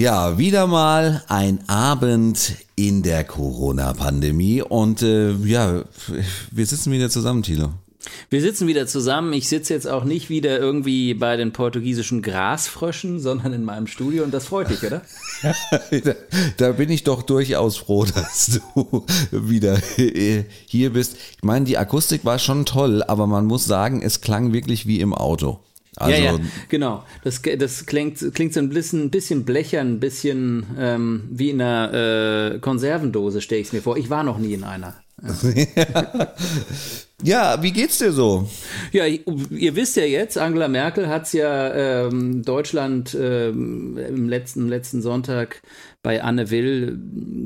Ja, wieder mal ein Abend in der Corona-Pandemie und äh, ja, wir sitzen wieder zusammen, Tilo. Wir sitzen wieder zusammen. Ich sitze jetzt auch nicht wieder irgendwie bei den portugiesischen Grasfröschen, sondern in meinem Studio und das freut dich, oder? da, da bin ich doch durchaus froh, dass du wieder hier bist. Ich meine, die Akustik war schon toll, aber man muss sagen, es klang wirklich wie im Auto. Also, ja, ja, genau. Das, das klingt, klingt so ein bisschen, bisschen blechern, ein bisschen ähm, wie in einer äh, Konservendose, stelle ich es mir vor. Ich war noch nie in einer. Ja. ja. wie geht's dir so? Ja, ihr wisst ja jetzt, Angela Merkel hat es ja ähm, Deutschland ähm, im letzten, letzten Sonntag bei Anne Will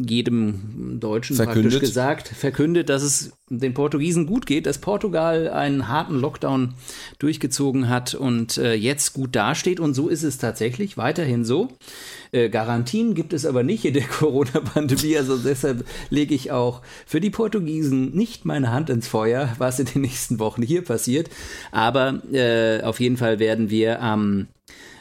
jedem Deutschen verkündet. praktisch gesagt, verkündet, dass es den Portugiesen gut geht, dass Portugal einen harten Lockdown durchgezogen hat und äh, jetzt gut dasteht. Und so ist es tatsächlich weiterhin so. Äh, Garantien gibt es aber nicht in der Corona-Pandemie. Also deshalb lege ich auch für die Portugiesen nicht meine Hand ins Feuer, was in den nächsten Wochen hier passiert. Aber äh, auf jeden Fall werden wir am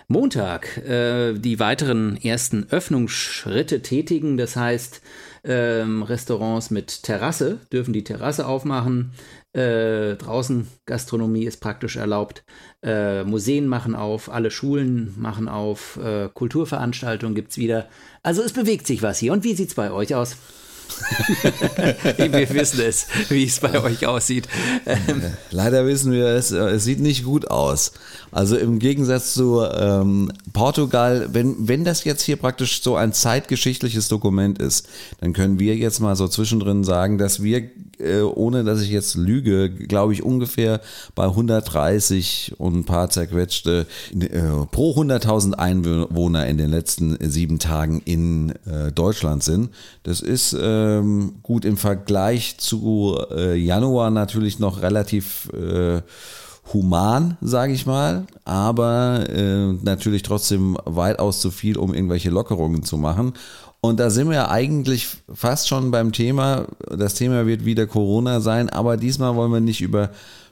Montag äh, die weiteren ersten Öffnungsschritte tätigen. Das heißt, ähm, Restaurants mit Terrasse dürfen die Terrasse aufmachen. Äh, draußen Gastronomie ist praktisch erlaubt. Äh, Museen machen auf, alle Schulen machen auf, äh, Kulturveranstaltungen gibt es wieder. Also es bewegt sich was hier. Und wie sieht es bei euch aus? wir wissen es, wie es bei euch aussieht. Ähm, Leider wissen wir es, es sieht nicht gut aus. Also im Gegensatz zu ähm, Portugal, wenn, wenn das jetzt hier praktisch so ein zeitgeschichtliches Dokument ist, dann können wir jetzt mal so zwischendrin sagen, dass wir, äh, ohne dass ich jetzt lüge, glaube ich ungefähr bei 130 und ein paar zerquetschte äh, pro 100.000 Einwohner in den letzten sieben Tagen in äh, Deutschland sind. Das ist ähm, gut im Vergleich zu äh, Januar natürlich noch relativ äh, human, sage ich mal, aber äh, natürlich trotzdem weitaus zu viel, um irgendwelche Lockerungen zu machen. Und da sind wir eigentlich fast schon beim Thema. Das Thema wird wieder Corona sein, aber diesmal wollen wir nicht über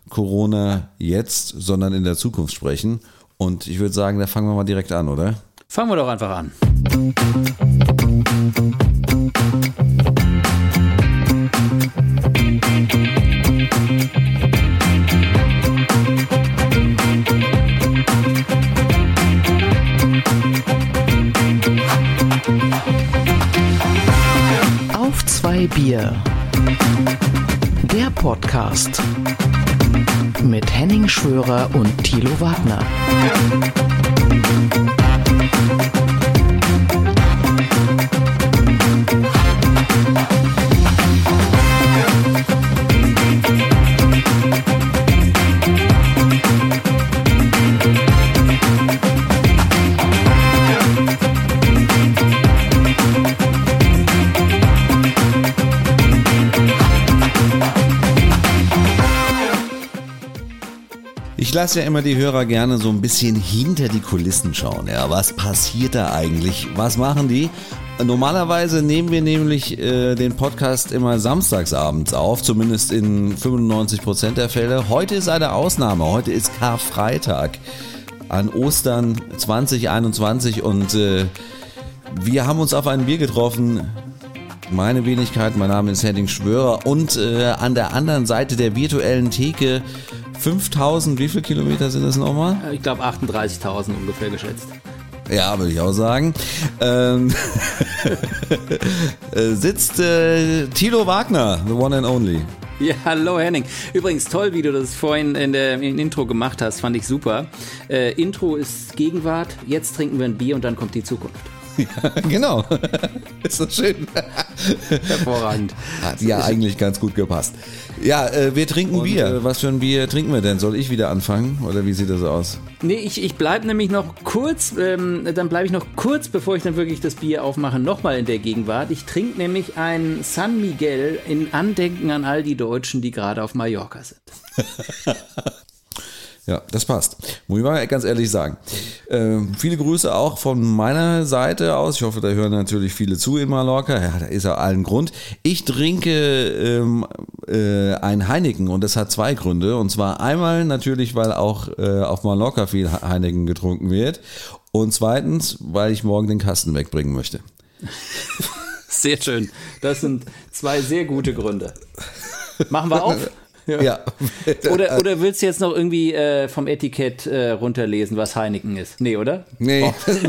Corona jetzt, sondern in der Zukunft sprechen. Und ich würde sagen, da fangen wir mal direkt an, oder? Fangen wir doch einfach an. Zwei Bier. Der Podcast mit Henning Schwörer und Thilo Wagner. Ich lasse ja immer die Hörer gerne so ein bisschen hinter die Kulissen schauen. Ja, was passiert da eigentlich? Was machen die? Normalerweise nehmen wir nämlich äh, den Podcast immer samstagsabends auf, zumindest in 95 Prozent der Fälle. Heute ist eine Ausnahme. Heute ist Karfreitag an Ostern 2021 und äh, wir haben uns auf ein Bier getroffen. Meine Wenigkeit, mein Name ist Henning Schwörer und äh, an der anderen Seite der virtuellen Theke 5000, wie viele Kilometer sind das nochmal? Ich glaube 38.000 ungefähr geschätzt. Ja, würde ich auch sagen. Ähm, äh, sitzt äh, Tilo Wagner, the one and only. Ja, hallo Henning. Übrigens toll, wie du das vorhin in der in Intro gemacht hast, fand ich super. Äh, Intro ist Gegenwart, jetzt trinken wir ein Bier und dann kommt die Zukunft. Ja, genau. Ist so schön. Hervorragend. Hat ja eigentlich ganz gut gepasst. Ja, äh, wir trinken Und, Bier. Äh, was für ein Bier trinken wir denn? Soll ich wieder anfangen oder wie sieht das aus? Nee, ich, ich bleibe nämlich noch kurz, ähm, dann bleibe ich noch kurz, bevor ich dann wirklich das Bier aufmache, nochmal in der Gegenwart. Ich trinke nämlich ein San Miguel in Andenken an all die Deutschen, die gerade auf Mallorca sind. Ja, das passt. Muss ich mal ganz ehrlich sagen. Ähm, viele Grüße auch von meiner Seite aus. Ich hoffe, da hören natürlich viele zu in Mallorca. Ja, da ist ja allen Grund. Ich trinke ähm, äh, ein Heineken und das hat zwei Gründe. Und zwar einmal natürlich, weil auch äh, auf Mallorca viel Heineken getrunken wird. Und zweitens, weil ich morgen den Kasten wegbringen möchte. Sehr schön. Das sind zwei sehr gute Gründe. Machen wir auf? Ja. oder, oder willst du jetzt noch irgendwie äh, vom Etikett äh, runterlesen, was Heineken ist? Nee, oder? Nee, oh. das,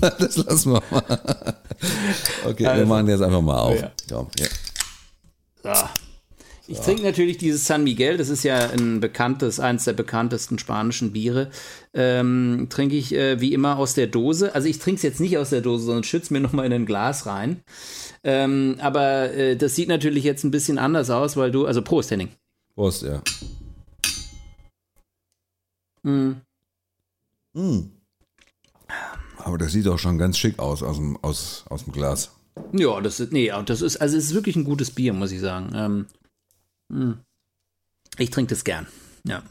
das, das, lassen wir mal. Okay, also, wir machen jetzt einfach mal auf. Ja. Komm, ja. So. Ich trinke natürlich dieses San Miguel, das ist ja ein bekanntes, eines der bekanntesten spanischen Biere. Ähm, trinke ich äh, wie immer aus der Dose. Also ich trinke es jetzt nicht aus der Dose, sondern schütze mir nochmal in ein Glas rein. Ähm, aber äh, das sieht natürlich jetzt ein bisschen anders aus, weil du, also Prost, Henning. Prost, ja. Mm. Mm. Aber das sieht auch schon ganz schick aus, aus dem, aus, aus dem Glas. Ja, das ist, nee, das ist, also es ist wirklich ein gutes Bier, muss ich sagen. Ähm, mm. ich trinke das gern, ja.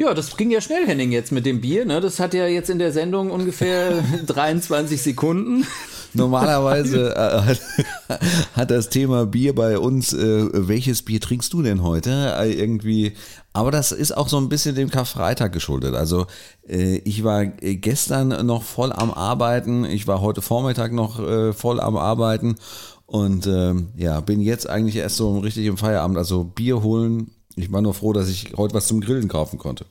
Ja, das ging ja schnell, Henning, jetzt mit dem Bier. Ne? Das hat ja jetzt in der Sendung ungefähr 23 Sekunden. Normalerweise äh, hat, das Thema Bier bei uns, äh, welches Bier trinkst du denn heute? Äh, irgendwie, aber das ist auch so ein bisschen dem Karfreitag geschuldet. Also äh, ich war gestern noch voll am Arbeiten, ich war heute Vormittag noch äh, voll am Arbeiten und ähm, ja, bin jetzt eigentlich erst so richtig im Feierabend. Also Bier holen. Ich war nur froh, dass ich heute was zum Grillen kaufen konnte.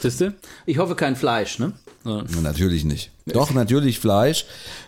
Siehste? Ich hoffe kein Fleisch, ne? Ja. Natürlich nicht. Doch, natürlich Fleisch,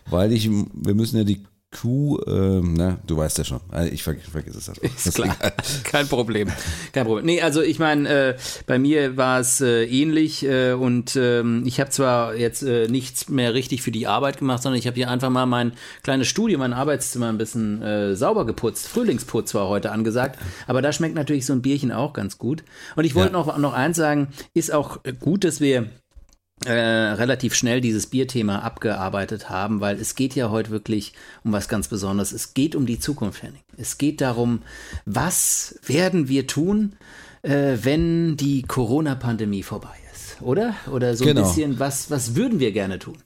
weil ich, wir müssen ja die Kuh, ähm, na, du weißt ja schon. Also ich ver vergesse es einfach. Ist klar. Kein Problem. Kein Problem. Nee, also ich meine, äh, bei mir war es äh, ähnlich äh, und ähm, ich habe zwar jetzt äh, nichts mehr richtig für die Arbeit gemacht, sondern ich habe hier einfach mal mein kleines Studio, mein Arbeitszimmer ein bisschen äh, sauber geputzt. Frühlingsputz war heute angesagt, aber da schmeckt natürlich so ein Bierchen auch ganz gut. Und ich wollte ja. noch, noch eins sagen, ist auch gut, dass wir äh, relativ schnell dieses Bierthema abgearbeitet haben, weil es geht ja heute wirklich um was ganz Besonderes. Es geht um die Zukunft, Henning. Es geht darum, was werden wir tun, äh, wenn die Corona-Pandemie vorbei ist, oder? Oder so genau. ein bisschen, was, was würden wir gerne tun?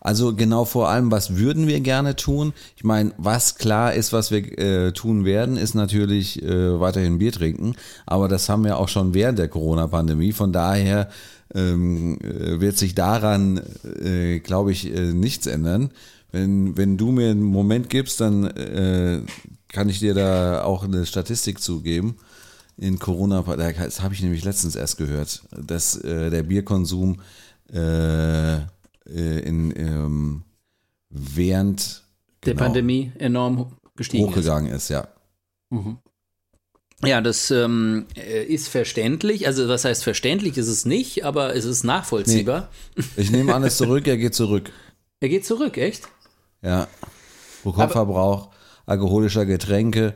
Also genau vor allem, was würden wir gerne tun? Ich meine, was klar ist, was wir äh, tun werden, ist natürlich äh, weiterhin Bier trinken. Aber das haben wir auch schon während der Corona-Pandemie. Von daher ähm, äh, wird sich daran, äh, glaube ich, äh, nichts ändern. Wenn, wenn du mir einen Moment gibst, dann äh, kann ich dir da auch eine Statistik zugeben. In Corona, das habe ich nämlich letztens erst gehört, dass äh, der Bierkonsum äh, in, ähm, während der genau, Pandemie enorm gestiegen hochgegangen ist, ist ja. Mhm. Ja, das ähm, äh, ist verständlich. Also was heißt verständlich ist es nicht, aber es ist nachvollziehbar. Nee. Ich nehme an, es zurück, er geht zurück. Er geht zurück, echt? Ja. Pro alkoholischer Getränke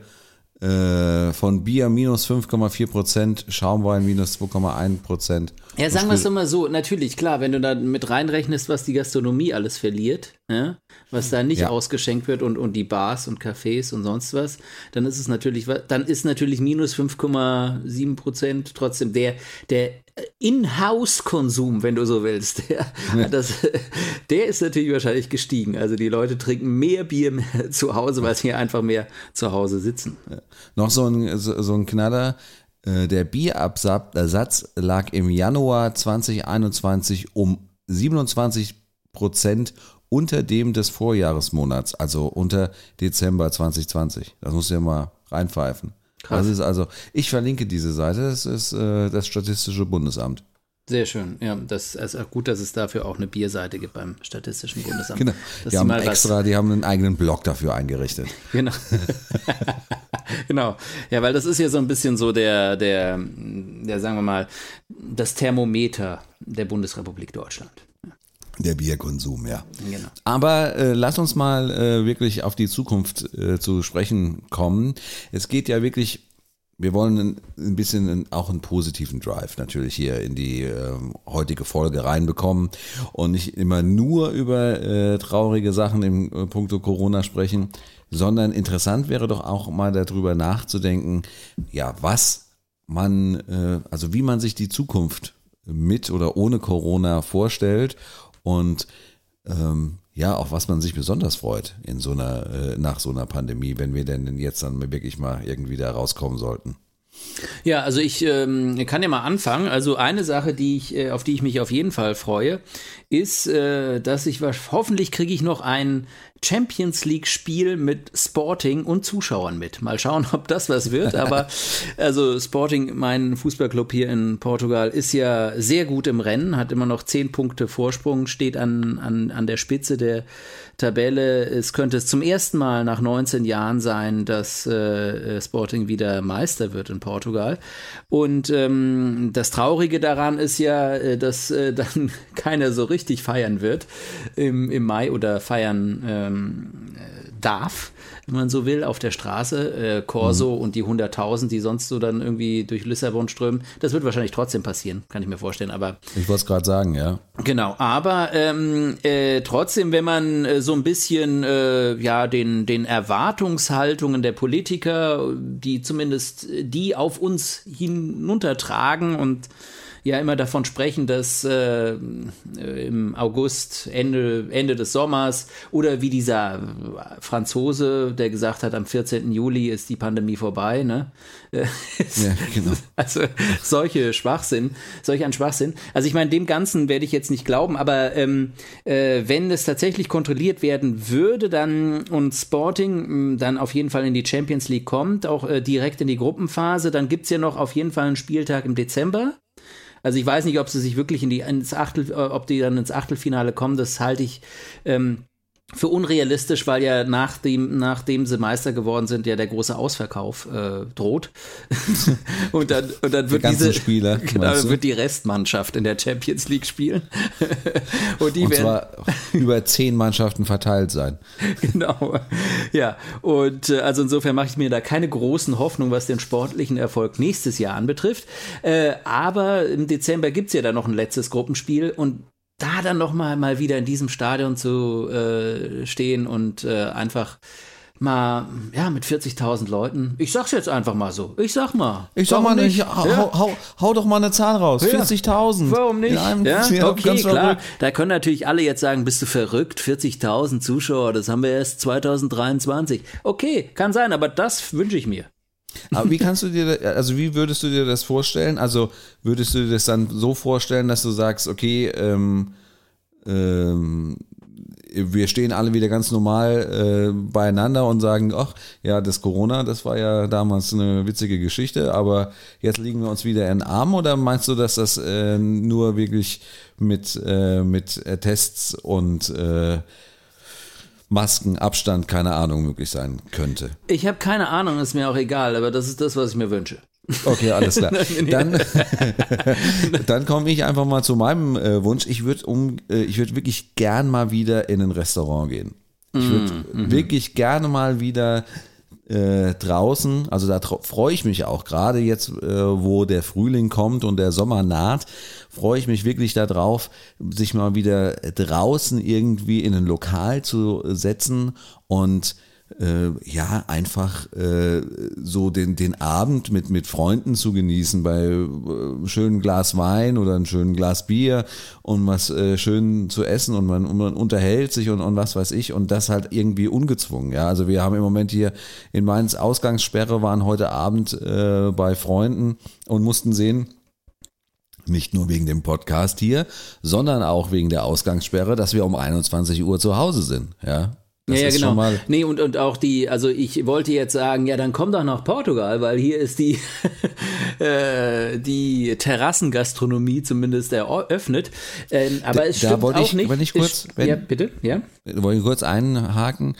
äh, von Bier minus 5,4 Prozent, Schaumwein minus 2,1 Prozent. Ja, sagen wir es doch mal so, natürlich, klar, wenn du da mit reinrechnest, was die Gastronomie alles verliert, ja, was da nicht ja. ausgeschenkt wird und, und die Bars und Cafés und sonst was, dann ist es natürlich, dann ist natürlich minus 5,7 Prozent trotzdem der, der In-House-Konsum, wenn du so willst, der, ja. das, der ist natürlich wahrscheinlich gestiegen. Also die Leute trinken mehr Bier mehr zu Hause, weil sie einfach mehr zu Hause sitzen. Ja. Noch so ein, so, so ein Knaller. Äh, der Bierabsatz lag im Januar 2021 um 27 Prozent unter dem des Vorjahresmonats, also unter Dezember 2020. Das musst du ja mal reinpfeifen. Krass. Das ist also, ich verlinke diese Seite, das ist äh, das Statistische Bundesamt. Sehr schön. Ja, das ist auch gut, dass es dafür auch eine Bierseite gibt beim Statistischen Bundesamt. Genau. die haben extra, die haben einen eigenen Blog dafür eingerichtet. Genau. genau. Ja, weil das ist ja so ein bisschen so der, der, der, sagen wir mal, das Thermometer der Bundesrepublik Deutschland. Der Bierkonsum, ja. Genau. Aber äh, lass uns mal äh, wirklich auf die Zukunft äh, zu sprechen kommen. Es geht ja wirklich wir wollen ein bisschen auch einen positiven Drive natürlich hier in die äh, heutige Folge reinbekommen und nicht immer nur über äh, traurige Sachen im äh, Punkto Corona sprechen, sondern interessant wäre doch auch mal darüber nachzudenken, ja, was man, äh, also wie man sich die Zukunft mit oder ohne Corona vorstellt und ähm, ja, auf was man sich besonders freut in so einer, äh, nach so einer Pandemie, wenn wir denn jetzt dann wirklich mal irgendwie da rauskommen sollten. Ja, also ich ähm, kann ja mal anfangen. Also eine Sache, die ich, äh, auf die ich mich auf jeden Fall freue, ist, äh, dass ich hoffentlich kriege ich noch ein Champions League Spiel mit Sporting und Zuschauern mit. Mal schauen, ob das was wird. Aber also Sporting, mein Fußballclub hier in Portugal, ist ja sehr gut im Rennen, hat immer noch zehn Punkte Vorsprung, steht an, an, an der Spitze der Tabelle. Es könnte es zum ersten Mal nach 19 Jahren sein, dass äh, Sporting wieder Meister wird in Portugal. Und ähm, das Traurige daran ist ja, äh, dass äh, dann keiner so richtig feiern wird im, im Mai oder feiern ähm, äh, darf wenn man so will, auf der Straße. Äh, Corso mhm. und die 100.000, die sonst so dann irgendwie durch Lissabon strömen. Das wird wahrscheinlich trotzdem passieren, kann ich mir vorstellen. Aber ich wollte es gerade sagen, ja. Genau, aber ähm, äh, trotzdem, wenn man äh, so ein bisschen äh, ja den den Erwartungshaltungen der Politiker, die zumindest die auf uns hinuntertragen und ja immer davon sprechen, dass äh, im August, Ende, Ende des Sommers oder wie dieser Franzose, der gesagt hat, am 14. Juli ist die Pandemie vorbei, ne? ja, genau. Also solche Schwachsinn, solch ein Schwachsinn. Also ich meine, dem Ganzen werde ich jetzt nicht glauben, aber ähm, äh, wenn es tatsächlich kontrolliert werden würde, dann und Sporting mh, dann auf jeden Fall in die Champions League kommt, auch äh, direkt in die Gruppenphase, dann gibt es ja noch auf jeden Fall einen Spieltag im Dezember. Also ich weiß nicht, ob sie sich wirklich in die ins Achtel, äh, ob die dann ins Achtelfinale kommen. Das halte ich ähm, für unrealistisch, weil ja nachdem, nachdem sie Meister geworden sind, ja der große Ausverkauf äh, droht. und dann, und dann wird die diese Spieler, genau, wird die Restmannschaft in der Champions League spielen. und die und werden zwar über zehn Mannschaften verteilt sein. genau. Ja. Und äh, also insofern mache ich mir da keine großen Hoffnungen, was den sportlichen Erfolg nächstes Jahr anbetrifft. Äh, aber im Dezember gibt es ja dann noch ein letztes Gruppenspiel und da dann noch mal, mal wieder in diesem Stadion zu äh, stehen und äh, einfach mal, ja, mit 40.000 Leuten. Ich sag's jetzt einfach mal so. Ich sag mal. Ich sag mal nicht. Hau, ja. hau, hau, doch mal eine Zahl raus. Ja. 40.000. Warum nicht? Ja, okay, klar. Da können natürlich alle jetzt sagen, bist du verrückt? 40.000 Zuschauer, das haben wir erst 2023. Okay, kann sein, aber das wünsche ich mir. Aber wie kannst du dir, also wie würdest du dir das vorstellen? Also würdest du dir das dann so vorstellen, dass du sagst, okay, ähm, ähm, wir stehen alle wieder ganz normal äh, beieinander und sagen, ach ja, das Corona, das war ja damals eine witzige Geschichte, aber jetzt liegen wir uns wieder in den Arm oder meinst du, dass das äh, nur wirklich mit, äh, mit Tests und äh, Masken, Abstand, keine Ahnung, möglich sein könnte. Ich habe keine Ahnung, ist mir auch egal, aber das ist das, was ich mir wünsche. Okay, alles klar. Dann, dann komme ich einfach mal zu meinem äh, Wunsch. Ich würde um, äh, ich würde wirklich gern mal wieder in ein Restaurant gehen. Ich würde mm, mm wirklich gerne mal wieder äh, draußen, also da freue ich mich auch gerade jetzt, äh, wo der Frühling kommt und der Sommer naht, freue ich mich wirklich darauf, sich mal wieder draußen irgendwie in ein Lokal zu setzen und äh, ja, einfach äh, so den, den Abend mit, mit Freunden zu genießen, bei äh, schönem Glas Wein oder einem schönen Glas Bier und was äh, schön zu essen und man, und man unterhält sich und, und was weiß ich und das halt irgendwie ungezwungen. Ja, also wir haben im Moment hier in Mainz Ausgangssperre, waren heute Abend äh, bei Freunden und mussten sehen, nicht nur wegen dem Podcast hier, sondern auch wegen der Ausgangssperre, dass wir um 21 Uhr zu Hause sind. Ja, das ja, ja, genau. Mal nee, und, und auch die, also ich wollte jetzt sagen, ja, dann komm doch nach Portugal, weil hier ist die, äh, die Terrassengastronomie zumindest eröffnet. Ähm, aber da, es stimmt da auch ich, nicht. Wenn ich kurz, wenn, ja, bitte, ja. Wollte ich kurz einhaken.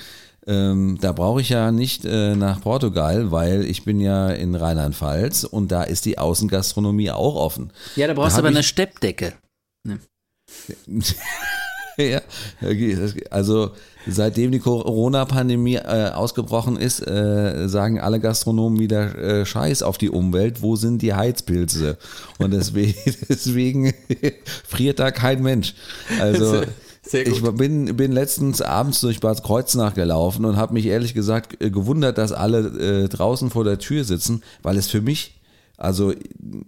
Ähm, da brauche ich ja nicht äh, nach Portugal, weil ich bin ja in Rheinland-Pfalz und da ist die Außengastronomie auch offen. Ja, da brauchst du aber eine Steppdecke. Ne. ja, also seitdem die Corona-Pandemie äh, ausgebrochen ist, äh, sagen alle Gastronomen wieder äh, Scheiß auf die Umwelt. Wo sind die Heizpilze? Und deswegen, deswegen friert da kein Mensch. Also ich bin, bin letztens abends durch Bad Kreuznach gelaufen und habe mich ehrlich gesagt äh, gewundert, dass alle äh, draußen vor der Tür sitzen, weil es für mich also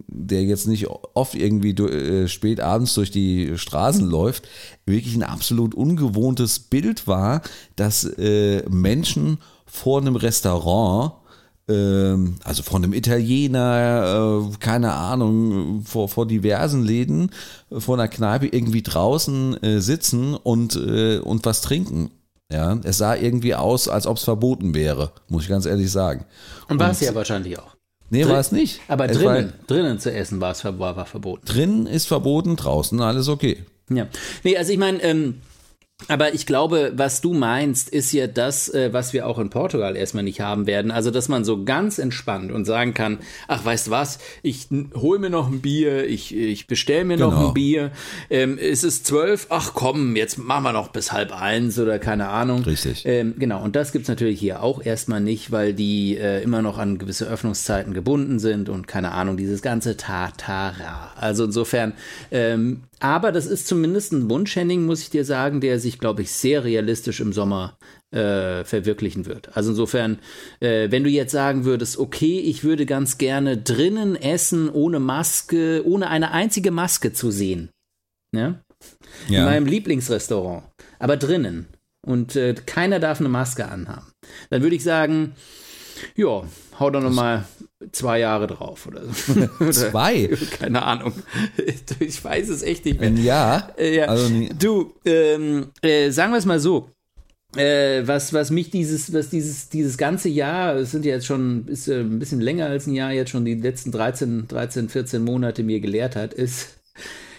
der jetzt nicht oft irgendwie äh, spät abends durch die Straßen läuft, wirklich ein absolut ungewohntes Bild war, dass äh, Menschen vor einem Restaurant ähm, also von einem Italiener, äh, keine Ahnung, vor, vor diversen Läden, vor einer Kneipe irgendwie draußen äh, sitzen und, äh, und was trinken. Ja, es sah irgendwie aus, als ob es verboten wäre, muss ich ganz ehrlich sagen. Und war es ja wahrscheinlich auch. Nee, war es nicht. Aber es drinnen, war, drinnen zu essen war es war, war verboten. Drinnen ist verboten, draußen alles okay. Ja. Nee, also ich meine, ähm, aber ich glaube, was du meinst, ist ja das, äh, was wir auch in Portugal erstmal nicht haben werden. Also, dass man so ganz entspannt und sagen kann, ach, weißt du was, ich hol mir noch ein Bier, ich, ich bestell mir genau. noch ein Bier. Ähm, ist es zwölf? Ach komm, jetzt machen wir noch bis halb eins oder keine Ahnung. Richtig. Ähm, genau, und das gibt's natürlich hier auch erstmal nicht, weil die äh, immer noch an gewisse Öffnungszeiten gebunden sind und keine Ahnung, dieses ganze Tatara. Also insofern ähm, aber das ist zumindest ein Wunsch, Henning, muss ich dir sagen, der sich, glaube ich, sehr realistisch im Sommer äh, verwirklichen wird. Also insofern, äh, wenn du jetzt sagen würdest, okay, ich würde ganz gerne drinnen essen, ohne Maske, ohne eine einzige Maske zu sehen. Ne? Ja. In meinem Lieblingsrestaurant. Aber drinnen. Und äh, keiner darf eine Maske anhaben. Dann würde ich sagen, ja, hau doch nochmal zwei Jahre drauf oder so. Zwei? Keine Ahnung. Ich weiß es echt nicht mehr. Wenn ja, äh, ja. Also du, ähm, äh, sagen wir es mal so. Äh, was, was mich dieses, was dieses, dieses ganze Jahr, es sind ja jetzt schon ist, äh, ein bisschen länger als ein Jahr, jetzt schon die letzten 13, 13, 14 Monate mir gelehrt hat, ist,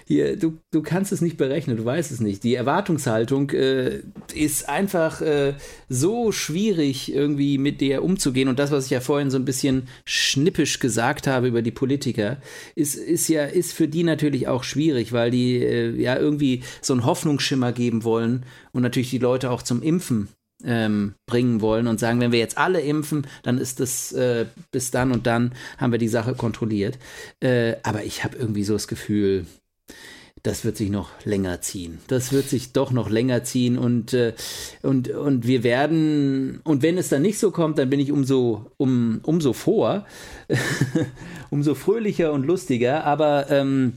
hier, du, du kannst es nicht berechnen, du weißt es nicht. Die Erwartungshaltung äh, ist einfach äh, so schwierig, irgendwie mit der umzugehen. Und das, was ich ja vorhin so ein bisschen schnippisch gesagt habe über die Politiker, ist, ist ja, ist für die natürlich auch schwierig, weil die äh, ja irgendwie so einen Hoffnungsschimmer geben wollen und natürlich die Leute auch zum Impfen ähm, bringen wollen und sagen, wenn wir jetzt alle impfen, dann ist das äh, bis dann und dann haben wir die Sache kontrolliert. Äh, aber ich habe irgendwie so das Gefühl, das wird sich noch länger ziehen. Das wird sich doch noch länger ziehen und, äh, und, und wir werden, und wenn es dann nicht so kommt, dann bin ich umso, um, umso vor, umso fröhlicher und lustiger, aber ähm,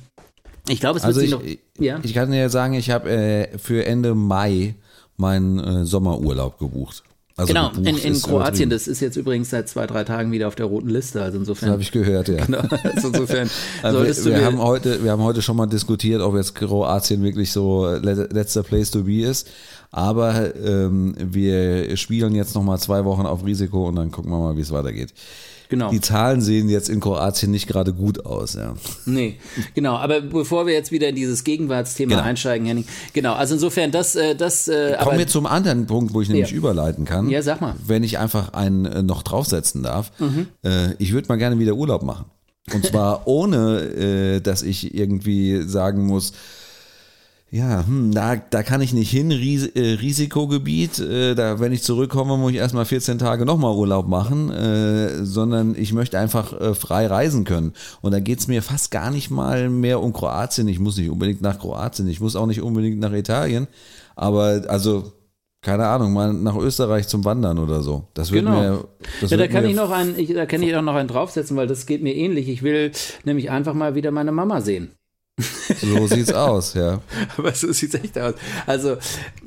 ich glaube, es wird also sich ich, noch. Ja? Ich kann dir sagen, ich habe äh, für Ende Mai meinen äh, Sommerurlaub gebucht. Also genau, in, in Kroatien, das ist jetzt übrigens seit zwei, drei Tagen wieder auf der roten Liste. Also insofern. Das habe ich gehört, ja. Genau, also insofern. also wir, wir haben heute, wir haben heute schon mal diskutiert, ob jetzt Kroatien wirklich so letzter Place to be ist. Aber ähm, wir spielen jetzt noch mal zwei Wochen auf Risiko und dann gucken wir mal, wie es weitergeht. Genau. Die Zahlen sehen jetzt in Kroatien nicht gerade gut aus, ja. Nee, genau. Aber bevor wir jetzt wieder in dieses Gegenwartsthema genau. einsteigen, Henning, genau. Also insofern, das, äh, das. Äh, Kommen wir zum anderen Punkt, wo ich nämlich ja. überleiten kann. Ja, sag mal. Wenn ich einfach einen äh, noch draufsetzen darf. Mhm. Ich würde mal gerne wieder Urlaub machen. Und zwar ohne, dass ich irgendwie sagen muss, ja, hm, da, da kann ich nicht hin, Ris äh, Risikogebiet. Äh, da, wenn ich zurückkomme, muss ich erstmal 14 Tage nochmal Urlaub machen, äh, sondern ich möchte einfach äh, frei reisen können. Und da geht's mir fast gar nicht mal mehr um Kroatien. Ich muss nicht unbedingt nach Kroatien, ich muss auch nicht unbedingt nach Italien. Aber also keine Ahnung, mal nach Österreich zum Wandern oder so. Das wird genau. mir. Das ja, da kann ich noch einen, ich, da kann ich auch noch einen draufsetzen, weil das geht mir ähnlich. Ich will nämlich einfach mal wieder meine Mama sehen. So sieht's aus, ja. Aber so sieht's echt aus. Also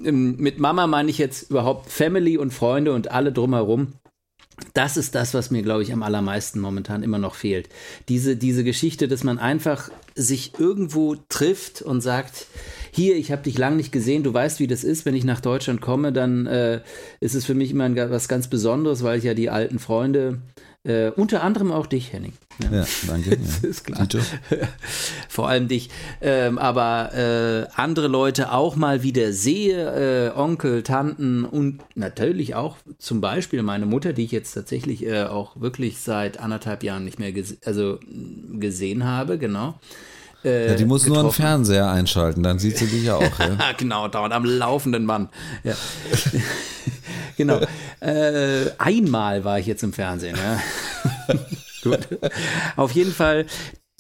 ähm, mit Mama meine ich jetzt überhaupt Family und Freunde und alle drumherum. Das ist das, was mir, glaube ich, am allermeisten momentan immer noch fehlt. Diese, diese Geschichte, dass man einfach sich irgendwo trifft und sagt, hier, ich habe dich lange nicht gesehen, du weißt, wie das ist, wenn ich nach Deutschland komme, dann äh, ist es für mich immer was ganz Besonderes, weil ich ja die alten Freunde äh, unter anderem auch dich, Henning. Ja, ja danke. Ja. das ist klar. Vor allem dich. Ähm, aber äh, andere Leute auch mal wieder sehe, äh, Onkel, Tanten und natürlich auch zum Beispiel meine Mutter, die ich jetzt tatsächlich äh, auch wirklich seit anderthalb Jahren nicht mehr ges also, gesehen habe, genau. Äh, ja, die muss getroffen. nur einen Fernseher einschalten, dann sieht sie dich ja auch. Ja? genau, dauernd am laufenden Mann. Ja. genau. Äh, einmal war ich jetzt im Fernsehen. Ja. Gut. Auf jeden Fall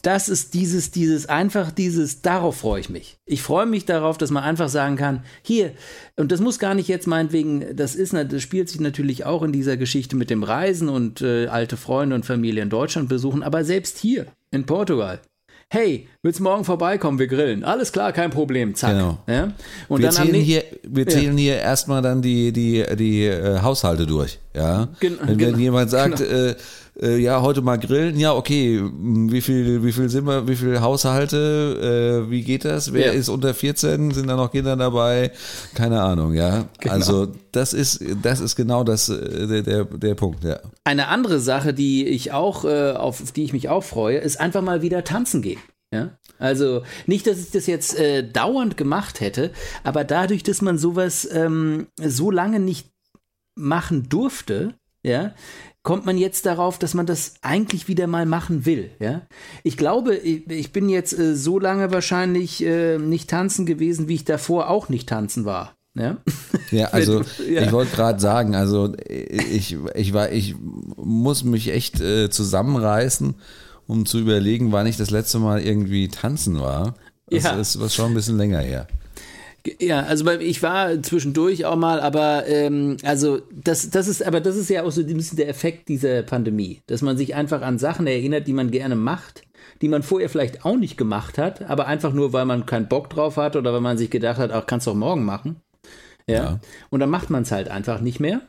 das ist dieses, dieses, einfach dieses, darauf freue ich mich. Ich freue mich darauf, dass man einfach sagen kann, hier, und das muss gar nicht jetzt meinetwegen, das ist, das spielt sich natürlich auch in dieser Geschichte mit dem Reisen und äh, alte Freunde und Familie in Deutschland besuchen, aber selbst hier in Portugal, hey, willst du morgen vorbeikommen, wir grillen. Alles klar, kein Problem, zack. Genau. Ja? Und wir, dann zählen hier, wir zählen ja. hier erstmal dann die, die, die äh, Haushalte durch. Ja? Gen wenn, genau. wenn jemand sagt, genau. äh, äh, ja, heute mal grillen, ja, okay, wie viel, wie viel sind wir, wie viele Haushalte, äh, wie geht das? Wer ja. ist unter 14? Sind da noch Kinder dabei? Keine Ahnung, ja. Genau. Also das ist, das ist genau das, äh, der, der, der Punkt, ja. Eine andere Sache, die ich auch, äh, auf die ich mich auch freue, ist einfach mal wieder tanzen gehen. Ja? Also nicht, dass ich das jetzt äh, dauernd gemacht hätte, aber dadurch, dass man sowas ähm, so lange nicht machen durfte, ja, kommt man jetzt darauf, dass man das eigentlich wieder mal machen will. Ja? Ich glaube, ich, bin jetzt äh, so lange wahrscheinlich äh, nicht tanzen gewesen, wie ich davor auch nicht tanzen war. Ja, ja also ja. ich wollte gerade sagen, also ich, ich, war, ich muss mich echt äh, zusammenreißen, um zu überlegen, wann ich das letzte Mal irgendwie tanzen war. Das ja. ist was schon ein bisschen länger her. Ja, also ich war zwischendurch auch mal, aber ähm, also das, das ist, aber das ist ja auch so ein bisschen der Effekt dieser Pandemie, dass man sich einfach an Sachen erinnert, die man gerne macht, die man vorher vielleicht auch nicht gemacht hat, aber einfach nur, weil man keinen Bock drauf hat oder weil man sich gedacht hat, ach, kannst du auch morgen machen. Ja. ja. Und dann macht man es halt einfach nicht mehr.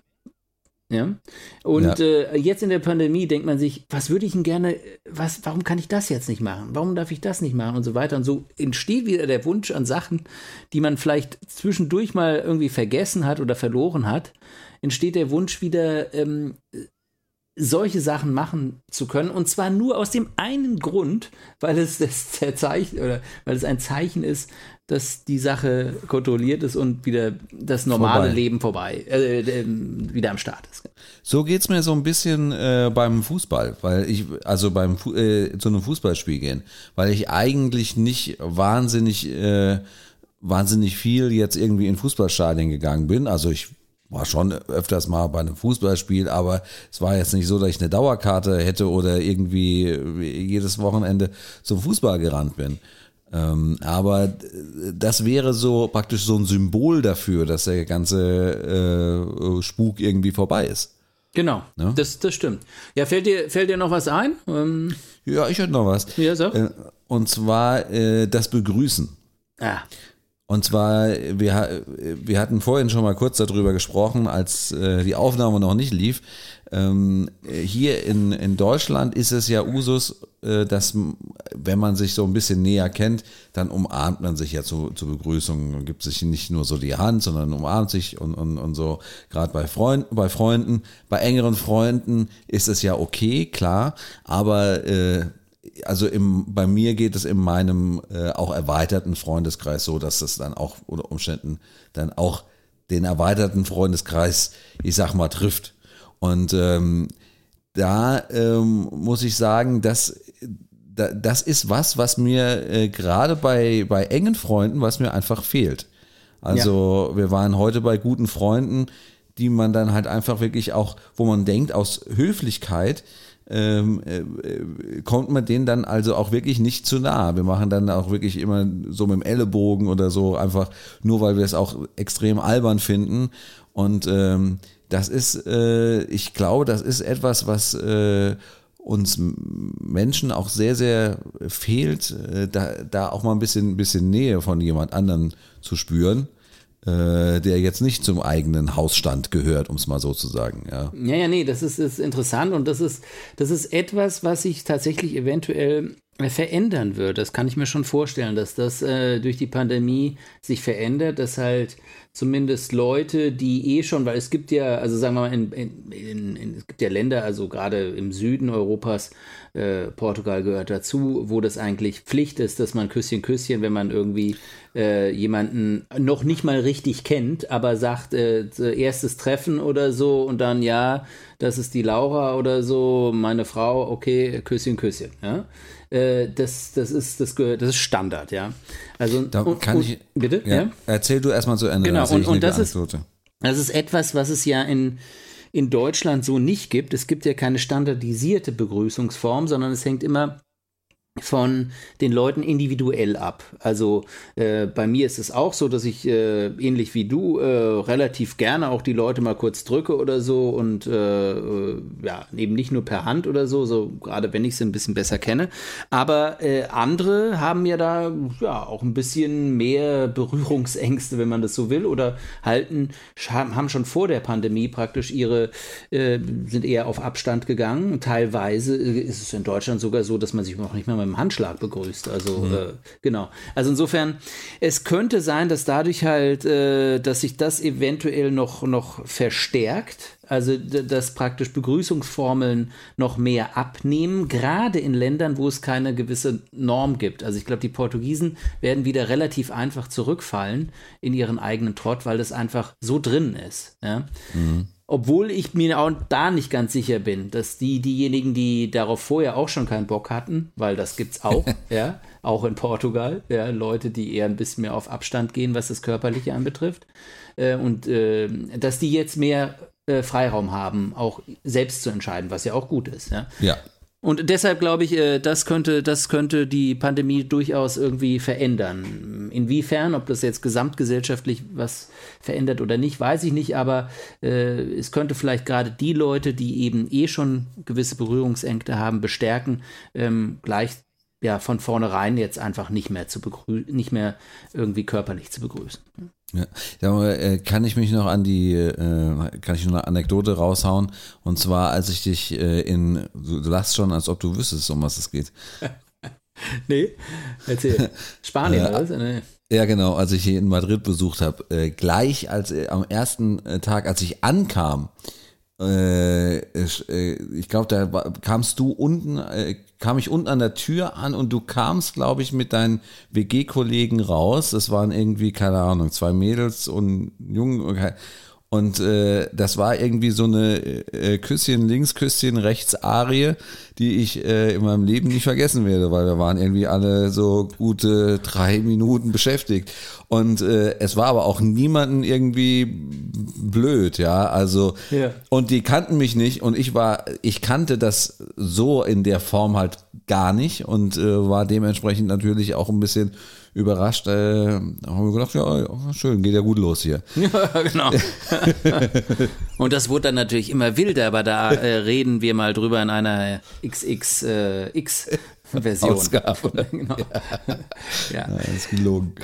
Ja. Und ja. Äh, jetzt in der Pandemie denkt man sich, was würde ich denn gerne, was, warum kann ich das jetzt nicht machen? Warum darf ich das nicht machen? Und so weiter. Und so entsteht wieder der Wunsch an Sachen, die man vielleicht zwischendurch mal irgendwie vergessen hat oder verloren hat, entsteht der Wunsch wieder, ähm, solche Sachen machen zu können. Und zwar nur aus dem einen Grund, weil es das Zeichen oder weil es ein Zeichen ist, dass die Sache kontrolliert ist und wieder das normale vorbei. Leben vorbei, äh, äh, wieder am Start ist. So geht es mir so ein bisschen äh, beim Fußball, weil ich, also beim äh, zu einem Fußballspiel gehen, weil ich eigentlich nicht wahnsinnig, äh, wahnsinnig viel jetzt irgendwie in Fußballstadien gegangen bin. Also ich war schon öfters mal bei einem Fußballspiel, aber es war jetzt nicht so, dass ich eine Dauerkarte hätte oder irgendwie jedes Wochenende zum Fußball gerannt bin. Ähm, aber das wäre so praktisch so ein Symbol dafür, dass der ganze äh, Spuk irgendwie vorbei ist. Genau, ja? das, das stimmt. Ja, fällt dir, fällt dir noch was ein? Ähm, ja, ich hätte noch was. Ja, sag. Äh, und zwar äh, das Begrüßen. Ah. Und zwar, wir, wir hatten vorhin schon mal kurz darüber gesprochen, als äh, die Aufnahme noch nicht lief. Ähm, hier in, in Deutschland ist es ja Usus, äh, dass wenn man sich so ein bisschen näher kennt, dann umarmt man sich ja zu, zur Begrüßung, gibt sich nicht nur so die Hand, sondern umarmt sich und, und, und so. Gerade bei Freunden, bei Freunden, bei engeren Freunden ist es ja okay, klar, aber äh, also im, bei mir geht es in meinem äh, auch erweiterten Freundeskreis so, dass es dann auch unter Umständen dann auch den erweiterten Freundeskreis, ich sag mal, trifft. Und ähm, da ähm, muss ich sagen, dass da, das ist was, was mir äh, gerade bei, bei engen Freunden, was mir einfach fehlt. Also ja. wir waren heute bei guten Freunden, die man dann halt einfach wirklich auch, wo man denkt, aus Höflichkeit, ähm, äh, kommt man denen dann also auch wirklich nicht zu nah. Wir machen dann auch wirklich immer so mit dem Ellenbogen oder so, einfach nur weil wir es auch extrem albern finden. Und ähm, das ist, äh, ich glaube, das ist etwas, was äh, uns Menschen auch sehr, sehr fehlt, äh, da, da auch mal ein bisschen, bisschen Nähe von jemand anderen zu spüren äh, der jetzt nicht zum eigenen Hausstand gehört, um es mal so zu sagen. Ja, ja, ja nee, das ist, ist interessant und das ist, das ist etwas, was sich tatsächlich eventuell verändern wird. Das kann ich mir schon vorstellen, dass das äh, durch die Pandemie sich verändert, dass halt zumindest Leute, die eh schon, weil es gibt ja, also sagen wir mal, in, in, in, es gibt ja Länder, also gerade im Süden Europas, äh, Portugal gehört dazu, wo das eigentlich Pflicht ist, dass man Küsschen, Küsschen, wenn man irgendwie äh, jemanden noch nicht mal richtig kennt, aber sagt, äh, erstes Treffen oder so und dann, ja, das ist die Laura oder so, meine Frau, okay, Küsschen, Küsschen, ja. Äh, das, das, ist, das, gehört, das ist Standard, ja. Also, da und, kann und, ich, bitte? Ja, ja? Erzähl du erstmal zu Ende. Genau, und, und das, ist, das ist etwas, was es ja in, in Deutschland so nicht gibt. Es gibt ja keine standardisierte Begrüßungsform, sondern es hängt immer von den Leuten individuell ab. Also äh, bei mir ist es auch so, dass ich äh, ähnlich wie du äh, relativ gerne auch die Leute mal kurz drücke oder so und äh, äh, ja eben nicht nur per Hand oder so, so gerade wenn ich sie ein bisschen besser kenne. Aber äh, andere haben ja da ja auch ein bisschen mehr Berührungsängste, wenn man das so will, oder halten haben schon vor der Pandemie praktisch ihre sind eher auf Abstand gegangen. Teilweise ist es in Deutschland sogar so, dass man sich noch nicht mehr mit einem Handschlag begrüßt. Also mhm. äh, genau. Also insofern, es könnte sein, dass dadurch halt, äh, dass sich das eventuell noch, noch verstärkt. Also, dass praktisch Begrüßungsformeln noch mehr abnehmen, gerade in Ländern, wo es keine gewisse Norm gibt. Also, ich glaube, die Portugiesen werden wieder relativ einfach zurückfallen in ihren eigenen Trott, weil das einfach so drin ist. Ja? Mhm. Obwohl ich mir auch da nicht ganz sicher bin, dass die, diejenigen, die darauf vorher auch schon keinen Bock hatten, weil das gibt's auch, ja, auch in Portugal, ja, Leute, die eher ein bisschen mehr auf Abstand gehen, was das Körperliche anbetrifft, äh, und äh, dass die jetzt mehr äh, Freiraum haben, auch selbst zu entscheiden, was ja auch gut ist, ja. Ja. Und deshalb glaube ich, äh, das könnte, das könnte die Pandemie durchaus irgendwie verändern. Inwiefern, ob das jetzt gesamtgesellschaftlich was verändert oder nicht, weiß ich nicht, aber äh, es könnte vielleicht gerade die Leute, die eben eh schon gewisse Berührungsängste haben, bestärken, ähm, gleich ja von vornherein jetzt einfach nicht mehr zu begrüßen, nicht mehr irgendwie körperlich zu begrüßen. Ja, ja äh, kann ich mich noch an die, äh, kann ich noch eine Anekdote raushauen? Und zwar, als ich dich äh, in, du lachst schon, als ob du wüsstest, um was es geht. nee, erzähl. Spanien, oder was? Nee. Ja, genau, als ich hier in Madrid besucht habe, gleich als am ersten Tag, als ich ankam, äh, ich glaube, da kamst du unten, kam ich unten an der Tür an und du kamst, glaube ich, mit deinen WG-Kollegen raus. Das waren irgendwie, keine Ahnung, zwei Mädels und Jungen. Und äh, das war irgendwie so eine äh, Küsschen links, Küsschen rechts Arie, die ich äh, in meinem Leben nicht vergessen werde, weil wir waren irgendwie alle so gute drei Minuten beschäftigt. Und äh, es war aber auch niemanden irgendwie blöd, ja. Also ja. und die kannten mich nicht und ich war, ich kannte das so in der Form halt gar nicht und äh, war dementsprechend natürlich auch ein bisschen überrascht. Äh, haben wir gedacht, ja, schön, geht ja gut los hier. Ja, genau. und das wurde dann natürlich immer wilder, aber da äh, reden wir mal drüber in einer XXX äh, Version. Ausgabe. genau. Ja. ja. ja. ist gelogen.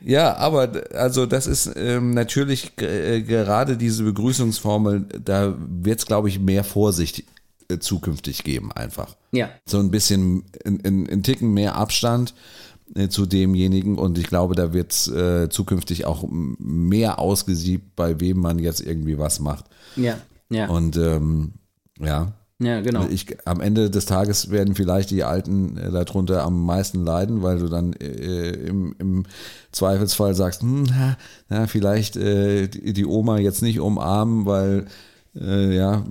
ja, aber also das ist ähm, natürlich äh, gerade diese Begrüßungsformel, da wird es, glaube ich, mehr Vorsicht äh, zukünftig geben, einfach. Ja. So ein bisschen, ein Ticken mehr Abstand zu demjenigen und ich glaube, da wird es äh, zukünftig auch mehr ausgesiebt, bei wem man jetzt irgendwie was macht. Ja, ja. Und ähm, ja. Ja, genau. Ich, am Ende des Tages werden vielleicht die Alten äh, darunter am meisten leiden, weil du dann äh, im, im Zweifelsfall sagst, hm, na, vielleicht äh, die, die Oma jetzt nicht umarmen, weil äh, ja,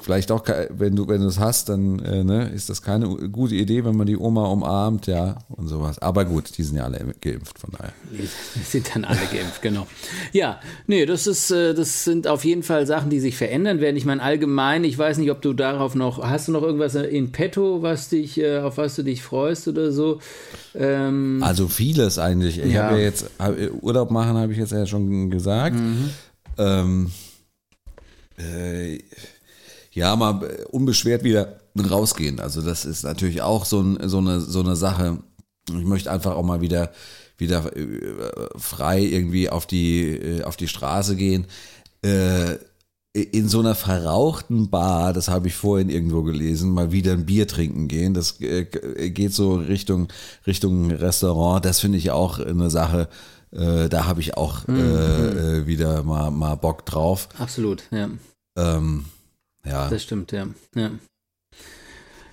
vielleicht auch, wenn du, wenn du es hast, dann äh, ne, ist das keine gute Idee, wenn man die Oma umarmt, ja, und sowas. Aber gut, die sind ja alle geimpft, von daher. Die sind dann alle geimpft, genau. Ja, nee, das ist, äh, das sind auf jeden Fall Sachen, die sich verändern werden. Ich meine, allgemein, ich weiß nicht, ob du darauf noch, hast du noch irgendwas in petto, was dich, äh, auf was du dich freust oder so? Ähm, also vieles eigentlich. Ich ja. habe ja jetzt, Urlaub machen, habe ich jetzt ja schon gesagt. Mhm. Ähm, äh, ja, mal unbeschwert wieder rausgehen. Also das ist natürlich auch so, ein, so, eine, so eine Sache. Ich möchte einfach auch mal wieder, wieder äh, frei irgendwie auf die, äh, auf die Straße gehen. Äh, in so einer verrauchten Bar, das habe ich vorhin irgendwo gelesen, mal wieder ein Bier trinken gehen. Das geht so Richtung, Richtung Restaurant. Das finde ich auch eine Sache. Da habe ich auch mhm. wieder mal, mal Bock drauf. Absolut, ja. Ähm, ja. Das stimmt, ja. ja.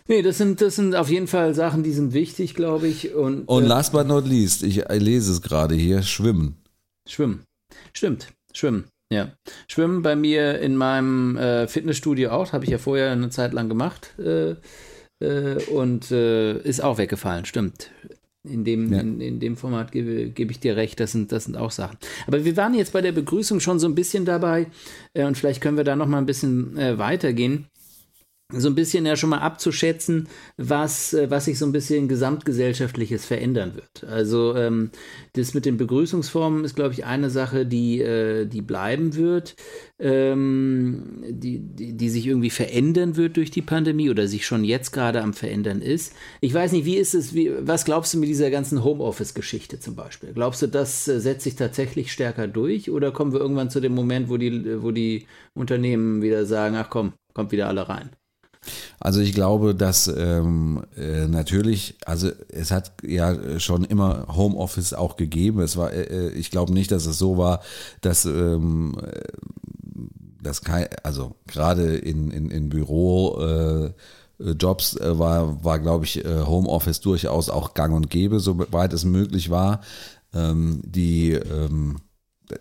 Nee, das sind, das sind auf jeden Fall Sachen, die sind wichtig, glaube ich. Und, und äh, last but not least, ich lese es gerade hier, Schwimmen. Schwimmen. Stimmt, Schwimmen. Ja. Schwimmen bei mir in meinem äh, Fitnessstudio auch, habe ich ja vorher eine Zeit lang gemacht. Äh, äh und äh, ist auch weggefallen, stimmt. In dem, ja. in, in, dem Format gebe, gebe ich dir recht, das sind, das sind auch Sachen. Aber wir waren jetzt bei der Begrüßung schon so ein bisschen dabei äh, und vielleicht können wir da noch mal ein bisschen äh, weitergehen. So ein bisschen ja schon mal abzuschätzen, was, äh, was sich so ein bisschen gesamtgesellschaftliches verändern wird. Also ähm, das mit den Begrüßungsformen ist, glaube ich, eine Sache, die, äh, die bleiben wird, ähm, die, die, die sich irgendwie verändern wird durch die Pandemie oder sich schon jetzt gerade am Verändern ist. Ich weiß nicht, wie ist es, wie, was glaubst du mit dieser ganzen Homeoffice-Geschichte zum Beispiel? Glaubst du, das äh, setzt sich tatsächlich stärker durch oder kommen wir irgendwann zu dem Moment, wo die, wo die Unternehmen wieder sagen, ach komm, kommt wieder alle rein? Also ich glaube, dass ähm, äh, natürlich, also es hat ja schon immer Homeoffice auch gegeben. Es war, äh, ich glaube nicht, dass es so war, dass ähm, das kein, also gerade in, in, in Büro äh, Jobs äh, war, war glaube ich, äh, Homeoffice durchaus auch gang und gäbe, soweit es möglich war. Ähm, die ähm,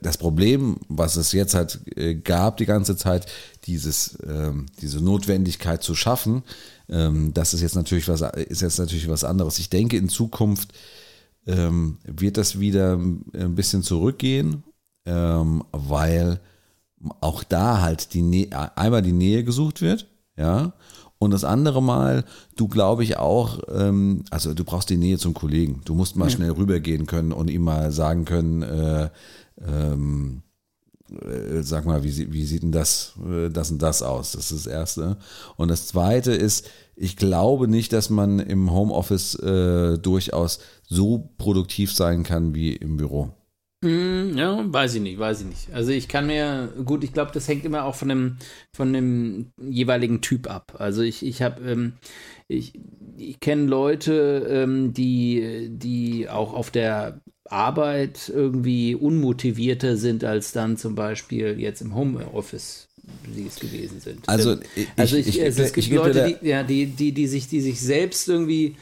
das Problem, was es jetzt halt äh, gab die ganze Zeit, dieses, ähm, diese Notwendigkeit zu schaffen, ähm, das ist jetzt natürlich was, ist jetzt natürlich was anderes. Ich denke, in Zukunft ähm, wird das wieder ein bisschen zurückgehen, ähm, weil auch da halt die Nähe, einmal die Nähe gesucht wird, ja, und das andere Mal, du glaube ich auch, ähm, also du brauchst die Nähe zum Kollegen. Du musst mal ja. schnell rübergehen können und ihm mal sagen können, äh, ähm, äh, sag mal, wie, wie sieht denn das, äh, das und das aus? Das ist das Erste. Und das Zweite ist, ich glaube nicht, dass man im Homeoffice äh, durchaus so produktiv sein kann wie im Büro. Hm, ja, weiß ich nicht, weiß ich nicht. Also ich kann mir, gut, ich glaube, das hängt immer auch von dem, von dem jeweiligen Typ ab. Also ich, ich habe, ähm, ich, ich kenne Leute, ähm, die, die auch auf der Arbeit irgendwie unmotivierter sind als dann zum Beispiel jetzt im Homeoffice sie es gewesen sind. Also, ich, also ich, ich, es, es gibt Leute, die, ja, die, die, die, sich, die sich selbst irgendwie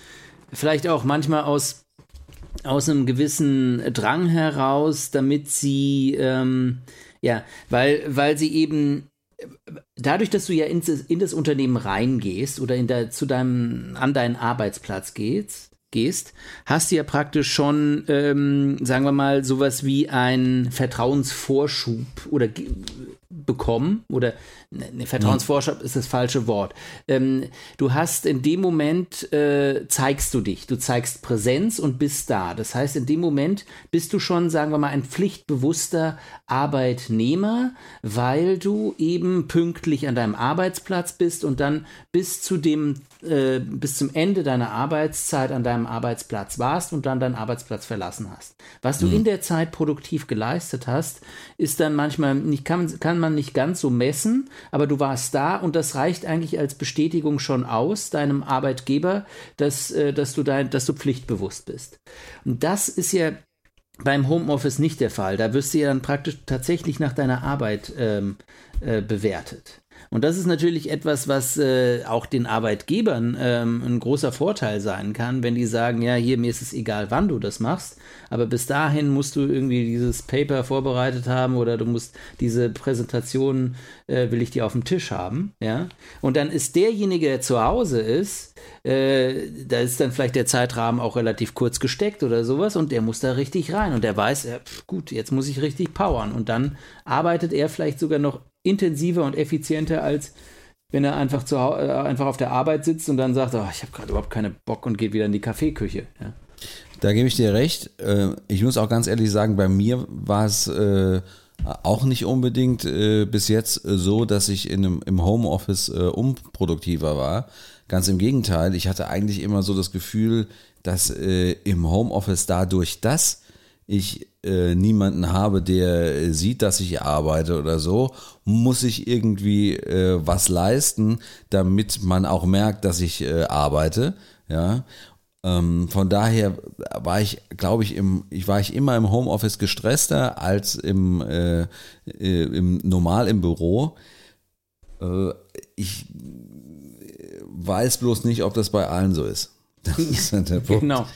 vielleicht auch manchmal aus, aus einem gewissen Drang heraus, damit sie, ähm, ja, weil, weil sie eben dadurch, dass du ja ins, in das Unternehmen reingehst oder in der, zu deinem, an deinen Arbeitsplatz gehst, gehst, hast du ja praktisch schon, ähm, sagen wir mal, sowas wie einen Vertrauensvorschub oder bekommen oder ne, Vertrauensvorschub ist das falsche Wort. Ähm, du hast in dem Moment äh, zeigst du dich, du zeigst Präsenz und bist da. Das heißt, in dem Moment bist du schon, sagen wir mal, ein pflichtbewusster Arbeitnehmer, weil du eben pünktlich an deinem Arbeitsplatz bist und dann bis zu dem äh, bis zum Ende deiner Arbeitszeit an deinem Arbeitsplatz warst und dann deinen Arbeitsplatz verlassen hast. Was du mhm. in der Zeit produktiv geleistet hast, ist dann manchmal nicht, kann, kann man nicht ganz so messen, aber du warst da und das reicht eigentlich als Bestätigung schon aus, deinem Arbeitgeber, dass, äh, dass, du, dein, dass du pflichtbewusst bist. Und das ist ja beim Homeoffice nicht der Fall. Da wirst du ja dann praktisch tatsächlich nach deiner Arbeit ähm, äh, bewertet. Und das ist natürlich etwas, was äh, auch den Arbeitgebern ähm, ein großer Vorteil sein kann, wenn die sagen, ja, hier, mir ist es egal, wann du das machst, aber bis dahin musst du irgendwie dieses Paper vorbereitet haben oder du musst diese Präsentation, äh, will ich dir auf dem Tisch haben, ja. Und dann ist derjenige, der zu Hause ist, äh, da ist dann vielleicht der Zeitrahmen auch relativ kurz gesteckt oder sowas und der muss da richtig rein und der weiß, ja, pf, gut, jetzt muss ich richtig powern und dann arbeitet er vielleicht sogar noch intensiver und effizienter, als wenn er einfach, zu, äh, einfach auf der Arbeit sitzt und dann sagt, oh, ich habe gerade überhaupt keine Bock und geht wieder in die Kaffeeküche. Ja. Da gebe ich dir recht. Äh, ich muss auch ganz ehrlich sagen, bei mir war es äh, auch nicht unbedingt äh, bis jetzt so, dass ich in einem, im Homeoffice unproduktiver war. Ganz im Gegenteil, ich hatte eigentlich immer so das Gefühl, dass im Homeoffice dadurch, dass ich äh, niemanden habe, der sieht, dass ich arbeite oder so, muss ich irgendwie äh, was leisten, damit man auch merkt, dass ich äh, arbeite. Ja. Ähm, von daher war ich, glaube ich, im, ich war ich immer im Homeoffice gestresster als im, äh, äh, im normal im Büro. Äh, ich weiß bloß nicht, ob das bei allen so ist. Das ist der Punkt. Genau.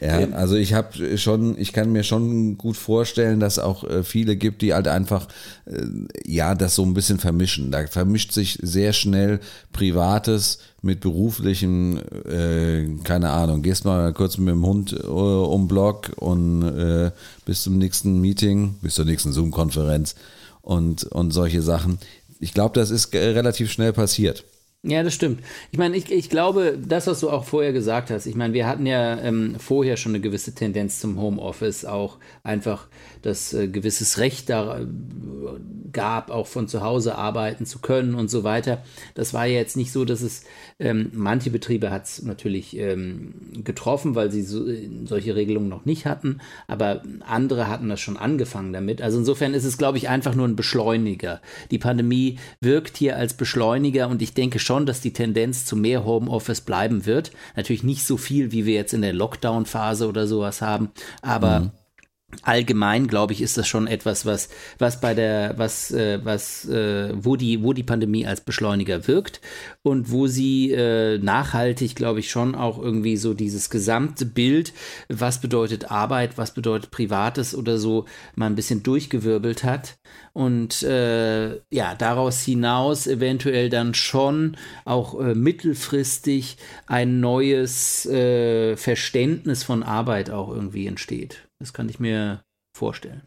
Ja, also ich habe schon, ich kann mir schon gut vorstellen, dass auch äh, viele gibt, die halt einfach äh, ja das so ein bisschen vermischen. Da vermischt sich sehr schnell Privates mit beruflichem, äh, keine Ahnung, gehst mal kurz mit dem Hund äh, um Block und äh, bis zum nächsten Meeting, bis zur nächsten Zoom-Konferenz und, und solche Sachen. Ich glaube, das ist relativ schnell passiert. Ja, das stimmt. Ich meine, ich, ich glaube, das, was du auch vorher gesagt hast, ich meine, wir hatten ja ähm, vorher schon eine gewisse Tendenz zum Homeoffice, auch einfach das äh, gewisses Recht da äh, gab, auch von zu Hause arbeiten zu können und so weiter. Das war ja jetzt nicht so, dass es ähm, manche Betriebe hat es natürlich ähm, getroffen, weil sie so, solche Regelungen noch nicht hatten, aber andere hatten das schon angefangen damit. Also insofern ist es, glaube ich, einfach nur ein Beschleuniger. Die Pandemie wirkt hier als Beschleuniger und ich denke schon, dass die Tendenz zu mehr Homeoffice bleiben wird. Natürlich nicht so viel, wie wir jetzt in der Lockdown-Phase oder sowas haben, aber mhm allgemein glaube ich ist das schon etwas was was bei der was äh, was äh, wo die wo die Pandemie als Beschleuniger wirkt und wo sie äh, nachhaltig glaube ich schon auch irgendwie so dieses gesamte Bild was bedeutet Arbeit was bedeutet Privates oder so mal ein bisschen durchgewirbelt hat. Und äh, ja daraus hinaus eventuell dann schon auch äh, mittelfristig ein neues äh, Verständnis von Arbeit auch irgendwie entsteht das kann ich mir vorstellen.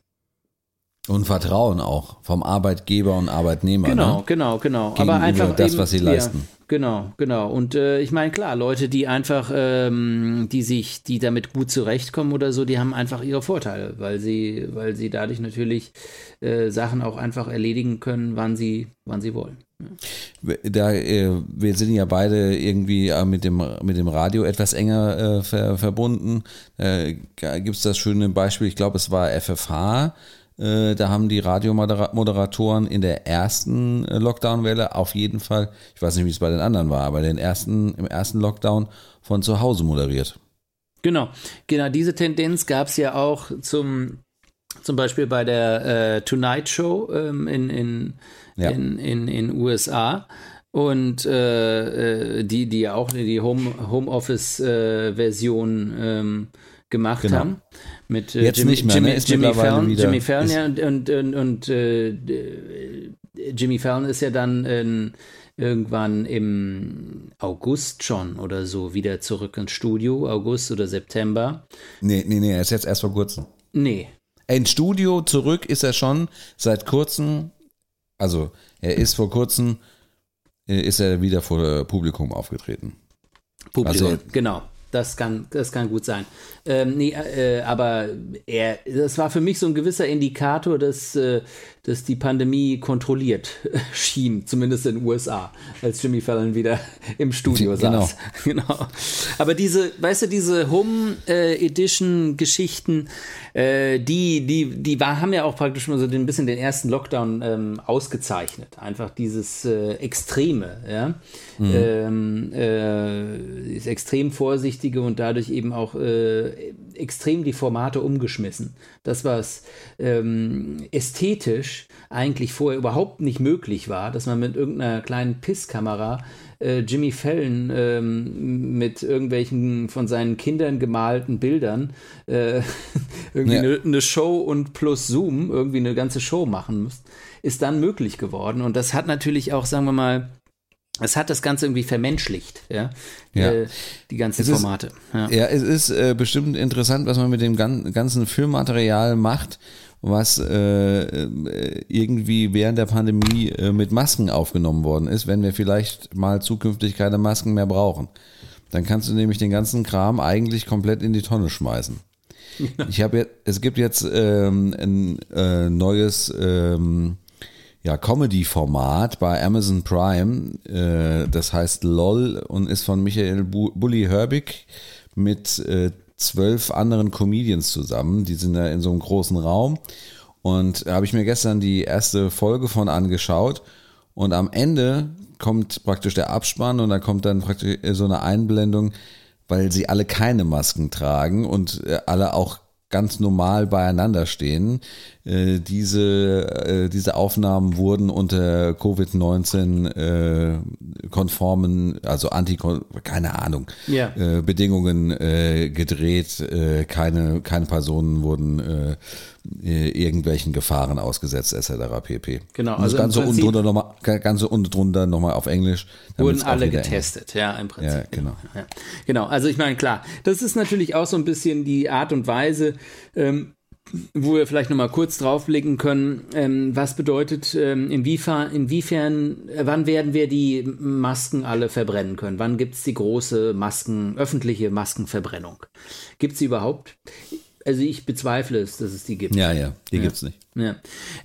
Und Vertrauen auch vom Arbeitgeber und Arbeitnehmer. Genau, ne? genau, genau. Gegenüber Aber einfach das, eben, was sie leisten. Genau, genau. Und äh, ich meine, klar, Leute, die einfach, ähm, die sich, die damit gut zurechtkommen oder so, die haben einfach ihre Vorteile, weil sie, weil sie dadurch natürlich äh, Sachen auch einfach erledigen können, wann sie, wann sie wollen. Da, äh, wir sind ja beide irgendwie äh, mit dem, mit dem Radio etwas enger äh, ver, verbunden. Äh, Gibt es das schöne Beispiel, ich glaube, es war FFH. Äh, da haben die Radiomoderatoren in der ersten äh, Lockdown-Welle auf jeden Fall, ich weiß nicht, wie es bei den anderen war, aber den ersten, im ersten Lockdown von zu Hause moderiert. Genau, genau, diese Tendenz gab es ja auch zum, zum Beispiel bei der äh, Tonight Show ähm, in, in ja. in, in, in USA und äh, äh, die, die ja auch die Home, Homeoffice-Version äh, ähm, gemacht genau. haben. Mit äh, Jetzt Jimmy, nicht mehr, Jimmy, ne? Jimmy Fallon, Jimmy Fallon ja, und, und, und, und äh, Jimmy Fallon ist ja dann in, irgendwann im August schon oder so wieder zurück ins Studio, August oder September. Nee, nee, nee, er ist jetzt erst vor kurzem. Nee. Ins Studio zurück ist er schon seit kurzem also er ist vor kurzem, äh, ist er wieder vor Publikum aufgetreten. Publikum, also, genau. Das kann, das kann gut sein. Ähm, nee, äh, aber er, das war für mich so ein gewisser Indikator, dass, äh, dass die Pandemie kontrolliert schien, zumindest in den USA, als Jimmy Fallon wieder im Studio genau. saß. Genau. Aber diese, weißt du, diese Home äh, Edition Geschichten, äh, die, die, die war, haben ja auch praktisch mal so ein bisschen den ersten Lockdown ähm, ausgezeichnet. Einfach dieses äh, Extreme, ja. Mhm. Ähm, äh, ist extrem vorsichtige und dadurch eben auch äh, extrem die Formate umgeschmissen. Das, was ähm, ästhetisch eigentlich vorher überhaupt nicht möglich war, dass man mit irgendeiner kleinen Pisskamera äh, Jimmy Fallon ähm, mit irgendwelchen von seinen Kindern gemalten Bildern äh, irgendwie eine ja. ne Show und plus Zoom irgendwie eine ganze Show machen muss, ist dann möglich geworden. Und das hat natürlich auch, sagen wir mal, es hat das Ganze irgendwie vermenschlicht, ja, ja. Äh, die ganzen es Formate. Ist, ja. ja. es ist äh, bestimmt interessant, was man mit dem ganzen Filmmaterial macht was äh, irgendwie während der Pandemie äh, mit Masken aufgenommen worden ist, wenn wir vielleicht mal zukünftig keine Masken mehr brauchen. Dann kannst du nämlich den ganzen Kram eigentlich komplett in die Tonne schmeißen. Ich habe jetzt, es gibt jetzt ähm, ein äh, neues ähm, ja, Comedy-Format bei Amazon Prime. Äh, das heißt LOL und ist von Michael Bulli Herbig mit äh, zwölf anderen Comedians zusammen. Die sind da in so einem großen Raum. Und da habe ich mir gestern die erste Folge von angeschaut. Und am Ende kommt praktisch der Abspann und da kommt dann praktisch so eine Einblendung, weil sie alle keine Masken tragen und äh, alle auch ganz normal beieinander stehen. Äh, diese, äh, diese Aufnahmen wurden unter Covid-19 äh, konformen, also anti, keine Ahnung. Äh, Bedingungen äh, gedreht. Äh, keine, keine Personen wurden äh, irgendwelchen Gefahren ausgesetzt, etc. pp. Genau, also ganz unten drunter nochmal, ganz unten drunter nochmal auf Englisch. Wurden alle getestet, ja, im Prinzip. Ja, genau. Ja. Genau, also ich meine, klar, das ist natürlich auch so ein bisschen die Art und Weise, ähm, wo wir vielleicht nochmal kurz draufblicken können, ähm, was bedeutet, ähm, inwiefern, inwiefern, äh, wann werden wir die Masken alle verbrennen können? Wann gibt es die große Masken, öffentliche Maskenverbrennung? Gibt es sie überhaupt? Also ich bezweifle es, dass es die gibt. Ja, ja, die ja. es nicht. Ja.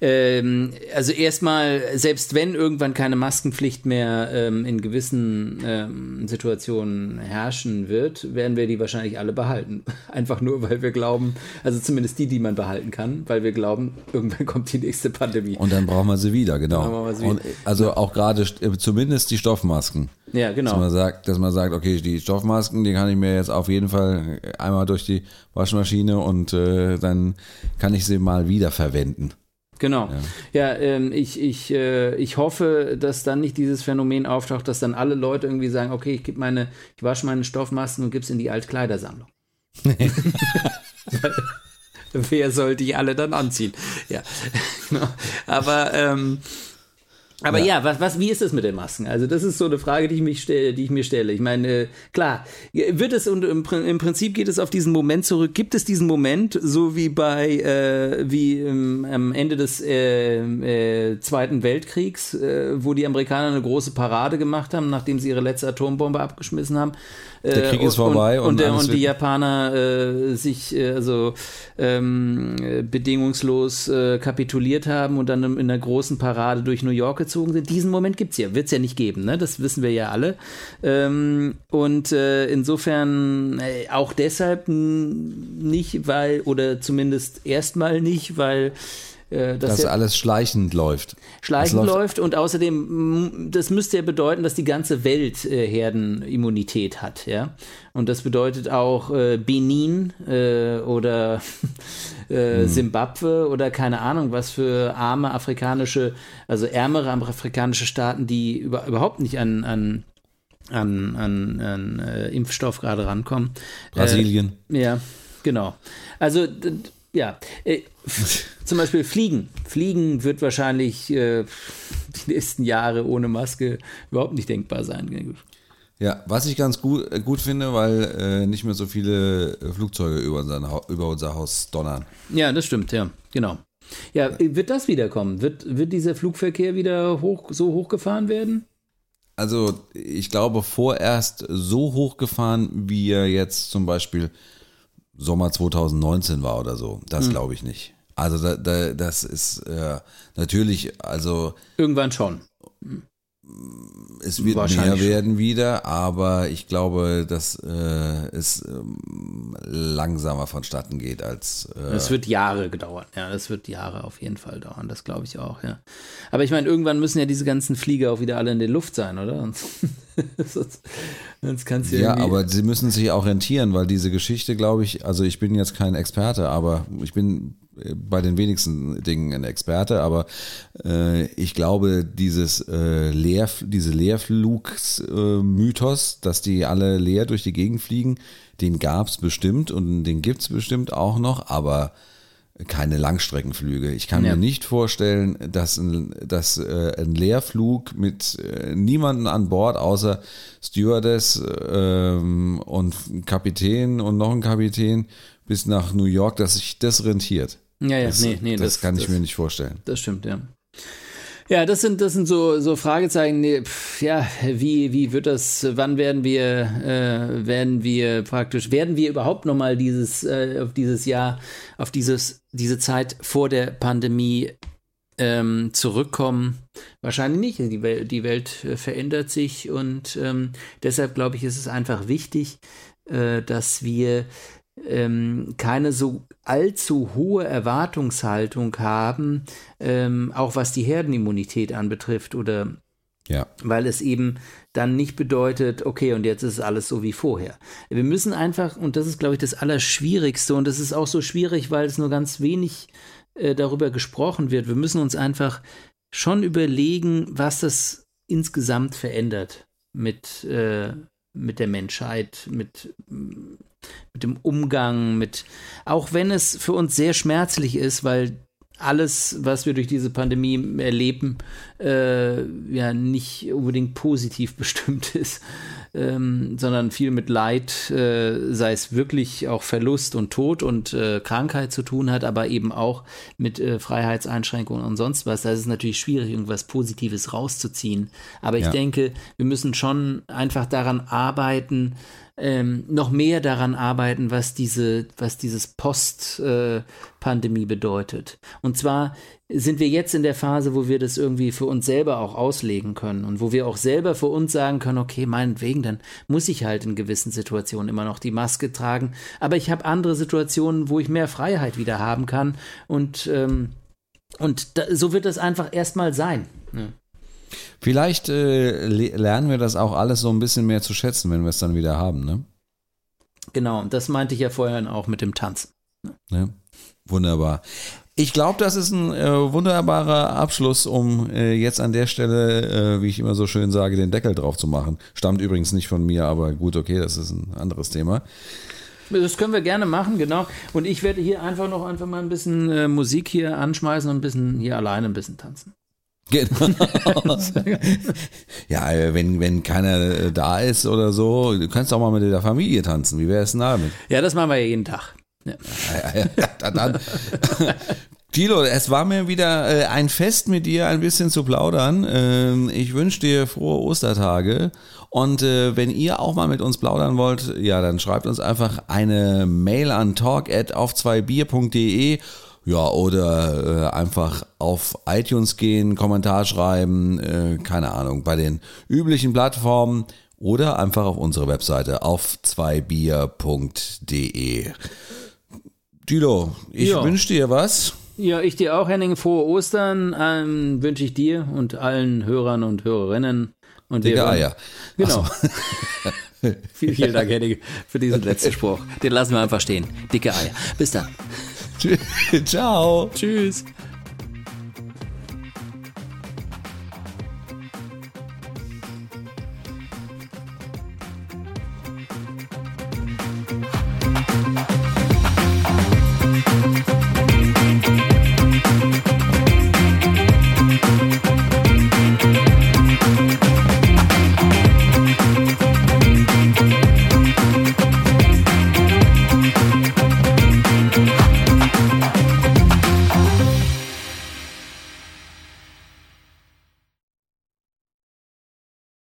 Ähm, also erstmal, selbst wenn irgendwann keine Maskenpflicht mehr ähm, in gewissen ähm, Situationen herrschen wird, werden wir die wahrscheinlich alle behalten. Einfach nur, weil wir glauben, also zumindest die, die man behalten kann, weil wir glauben, irgendwann kommt die nächste Pandemie. Und dann brauchen wir sie wieder, genau. Sie wieder. Und also auch gerade äh, zumindest die Stoffmasken. Ja, genau. Dass man, sagt, dass man sagt, okay, die Stoffmasken, die kann ich mir jetzt auf jeden Fall einmal durch die Waschmaschine und äh, dann kann ich sie mal wieder verwenden. Genau. Ja, ja ähm, ich, ich, äh, ich hoffe, dass dann nicht dieses Phänomen auftaucht, dass dann alle Leute irgendwie sagen, okay, ich gebe meine, ich wasche meine Stoffmasken und gebe es in die Altkleidersammlung. Wer soll die alle dann anziehen? Ja. Genau. Aber ähm, aber ja, ja was, was, wie ist es mit den Masken? Also das ist so eine Frage, die ich, mich stelle, die ich mir stelle. Ich meine, äh, klar, wird es und im, im, Prinzip geht es auf diesen Moment zurück. Gibt es diesen Moment, so wie bei äh, wie ähm, am Ende des äh, äh, Zweiten Weltkriegs, äh, wo die Amerikaner eine große Parade gemacht haben, nachdem sie ihre letzte Atombombe abgeschmissen haben? Der Krieg ist vorbei und, und, und, der, und die Japaner äh, sich äh, also ähm, bedingungslos äh, kapituliert haben und dann in einer großen Parade durch New York gezogen sind. Diesen Moment gibt es ja, wird es ja nicht geben, ne? das wissen wir ja alle. Ähm, und äh, insofern äh, auch deshalb nicht, weil, oder zumindest erstmal nicht, weil äh, dass das alles schleichend läuft. Schleichend läuft, läuft, und außerdem, das müsste ja bedeuten, dass die ganze Welt äh, Herdenimmunität hat, ja. Und das bedeutet auch äh, Benin äh, oder äh, Simbabwe hm. oder keine Ahnung, was für arme afrikanische, also ärmere afrikanische Staaten, die über, überhaupt nicht an, an an, an, an äh, Impfstoff gerade rankommen. Brasilien. Äh, ja, genau. Also ja, äh, zum Beispiel Fliegen. Fliegen wird wahrscheinlich äh, die nächsten Jahre ohne Maske überhaupt nicht denkbar sein. Ja, was ich ganz gut, äh, gut finde, weil äh, nicht mehr so viele äh, Flugzeuge über, unser, über unser Haus donnern. Ja, das stimmt, ja, genau. Ja, wird das wiederkommen? Wird, wird dieser Flugverkehr wieder hoch, so hochgefahren werden? Also, ich glaube, vorerst so hochgefahren, wie er jetzt zum Beispiel Sommer 2019 war oder so. Das hm. glaube ich nicht. Also da, da, das ist äh, natürlich, also. Irgendwann schon. Es wird mehr werden wieder, aber ich glaube, dass äh, es ähm, langsamer vonstatten geht als. Äh es wird Jahre dauern, ja, das wird Jahre auf jeden Fall dauern, das glaube ich auch, ja. Aber ich meine, irgendwann müssen ja diese ganzen Flieger auch wieder alle in der Luft sein, oder? sonst, sonst kannst du ja. Aber sie müssen sich auch rentieren, weil diese Geschichte, glaube ich, also ich bin jetzt kein Experte, aber ich bin bei den wenigsten Dingen ein Experte, aber äh, ich glaube, dieses äh, Leer, diese Leerflugsmythos, äh, dass die alle leer durch die Gegend fliegen, den gab es bestimmt und den gibt es bestimmt auch noch, aber keine Langstreckenflüge. Ich kann ja. mir nicht vorstellen, dass ein, dass, äh, ein Leerflug mit äh, niemandem an Bord außer Stewardess ähm, und Kapitän und noch ein Kapitän bis nach New York, dass sich das rentiert. Ja, ja, das, nee, nee. Das, das kann ich mir nicht vorstellen. Das stimmt, ja. Ja, das sind, das sind so, so Fragezeichen. Ja, wie, wie wird das, wann werden wir, äh, werden wir praktisch, werden wir überhaupt nochmal dieses, äh, auf dieses Jahr, auf dieses, diese Zeit vor der Pandemie ähm, zurückkommen? Wahrscheinlich nicht. Die Welt, die Welt äh, verändert sich und ähm, deshalb glaube ich, ist es einfach wichtig, äh, dass wir ähm, keine so allzu hohe Erwartungshaltung haben, ähm, auch was die Herdenimmunität anbetrifft oder ja. weil es eben dann nicht bedeutet, okay, und jetzt ist alles so wie vorher. Wir müssen einfach, und das ist, glaube ich, das Allerschwierigste, und das ist auch so schwierig, weil es nur ganz wenig äh, darüber gesprochen wird. Wir müssen uns einfach schon überlegen, was das insgesamt verändert mit, äh, mit der Menschheit, mit mit dem Umgang, mit, auch wenn es für uns sehr schmerzlich ist, weil alles, was wir durch diese Pandemie erleben, äh, ja nicht unbedingt positiv bestimmt ist. ähm, sondern viel mit Leid, äh, sei es wirklich auch Verlust und Tod und äh, Krankheit zu tun hat, aber eben auch mit äh, Freiheitseinschränkungen und sonst was. Da ist es natürlich schwierig, irgendwas Positives rauszuziehen. Aber ich ja. denke, wir müssen schon einfach daran arbeiten, ähm, noch mehr daran arbeiten, was diese, was dieses Post-Pandemie äh, bedeutet. Und zwar sind wir jetzt in der Phase, wo wir das irgendwie für uns selber auch auslegen können und wo wir auch selber für uns sagen können, okay, meinetwegen, dann muss ich halt in gewissen Situationen immer noch die Maske tragen, aber ich habe andere Situationen, wo ich mehr Freiheit wieder haben kann und ähm, und da, so wird es einfach erstmal sein. Ne? Vielleicht äh, lernen wir das auch alles so ein bisschen mehr zu schätzen, wenn wir es dann wieder haben, ne? Genau, das meinte ich ja vorhin auch mit dem Tanzen. Ne? Ja, wunderbar. Ich glaube, das ist ein äh, wunderbarer Abschluss, um äh, jetzt an der Stelle, äh, wie ich immer so schön sage, den Deckel drauf zu machen. Stammt übrigens nicht von mir, aber gut, okay, das ist ein anderes Thema. Das können wir gerne machen, genau. Und ich werde hier einfach noch einfach mal ein bisschen äh, Musik hier anschmeißen und ein bisschen hier alleine ein bisschen tanzen. Genau. ja, äh, wenn, wenn keiner äh, da ist oder so, du kannst auch mal mit der Familie tanzen. Wie wäre es denn damit? Ja, das machen wir ja jeden Tag. Ja. Ja, ja, dann, Tilo, es war mir wieder äh, ein Fest mit dir ein bisschen zu plaudern. Ähm, ich wünsche dir frohe Ostertage. Und wenn ihr auch mal mit uns plaudern wollt, ja, dann schreibt uns einfach eine Mail an talk at auf 2bier.de ja, oder äh, einfach auf iTunes gehen, Kommentar schreiben, äh, keine Ahnung, bei den üblichen Plattformen oder einfach auf unsere Webseite auf 2bier.de. Tilo, ich ja. wünsche dir was. Ja, ich dir auch, Henning. Frohe Ostern ähm, wünsche ich dir und allen Hörern und Hörerinnen. Und Dicke Eier. Genau. So. vielen, vielen Dank, Henning, für diesen letzten Spruch. Den lassen wir einfach stehen. Dicke Eier. Bis dann. Ciao. Tschüss.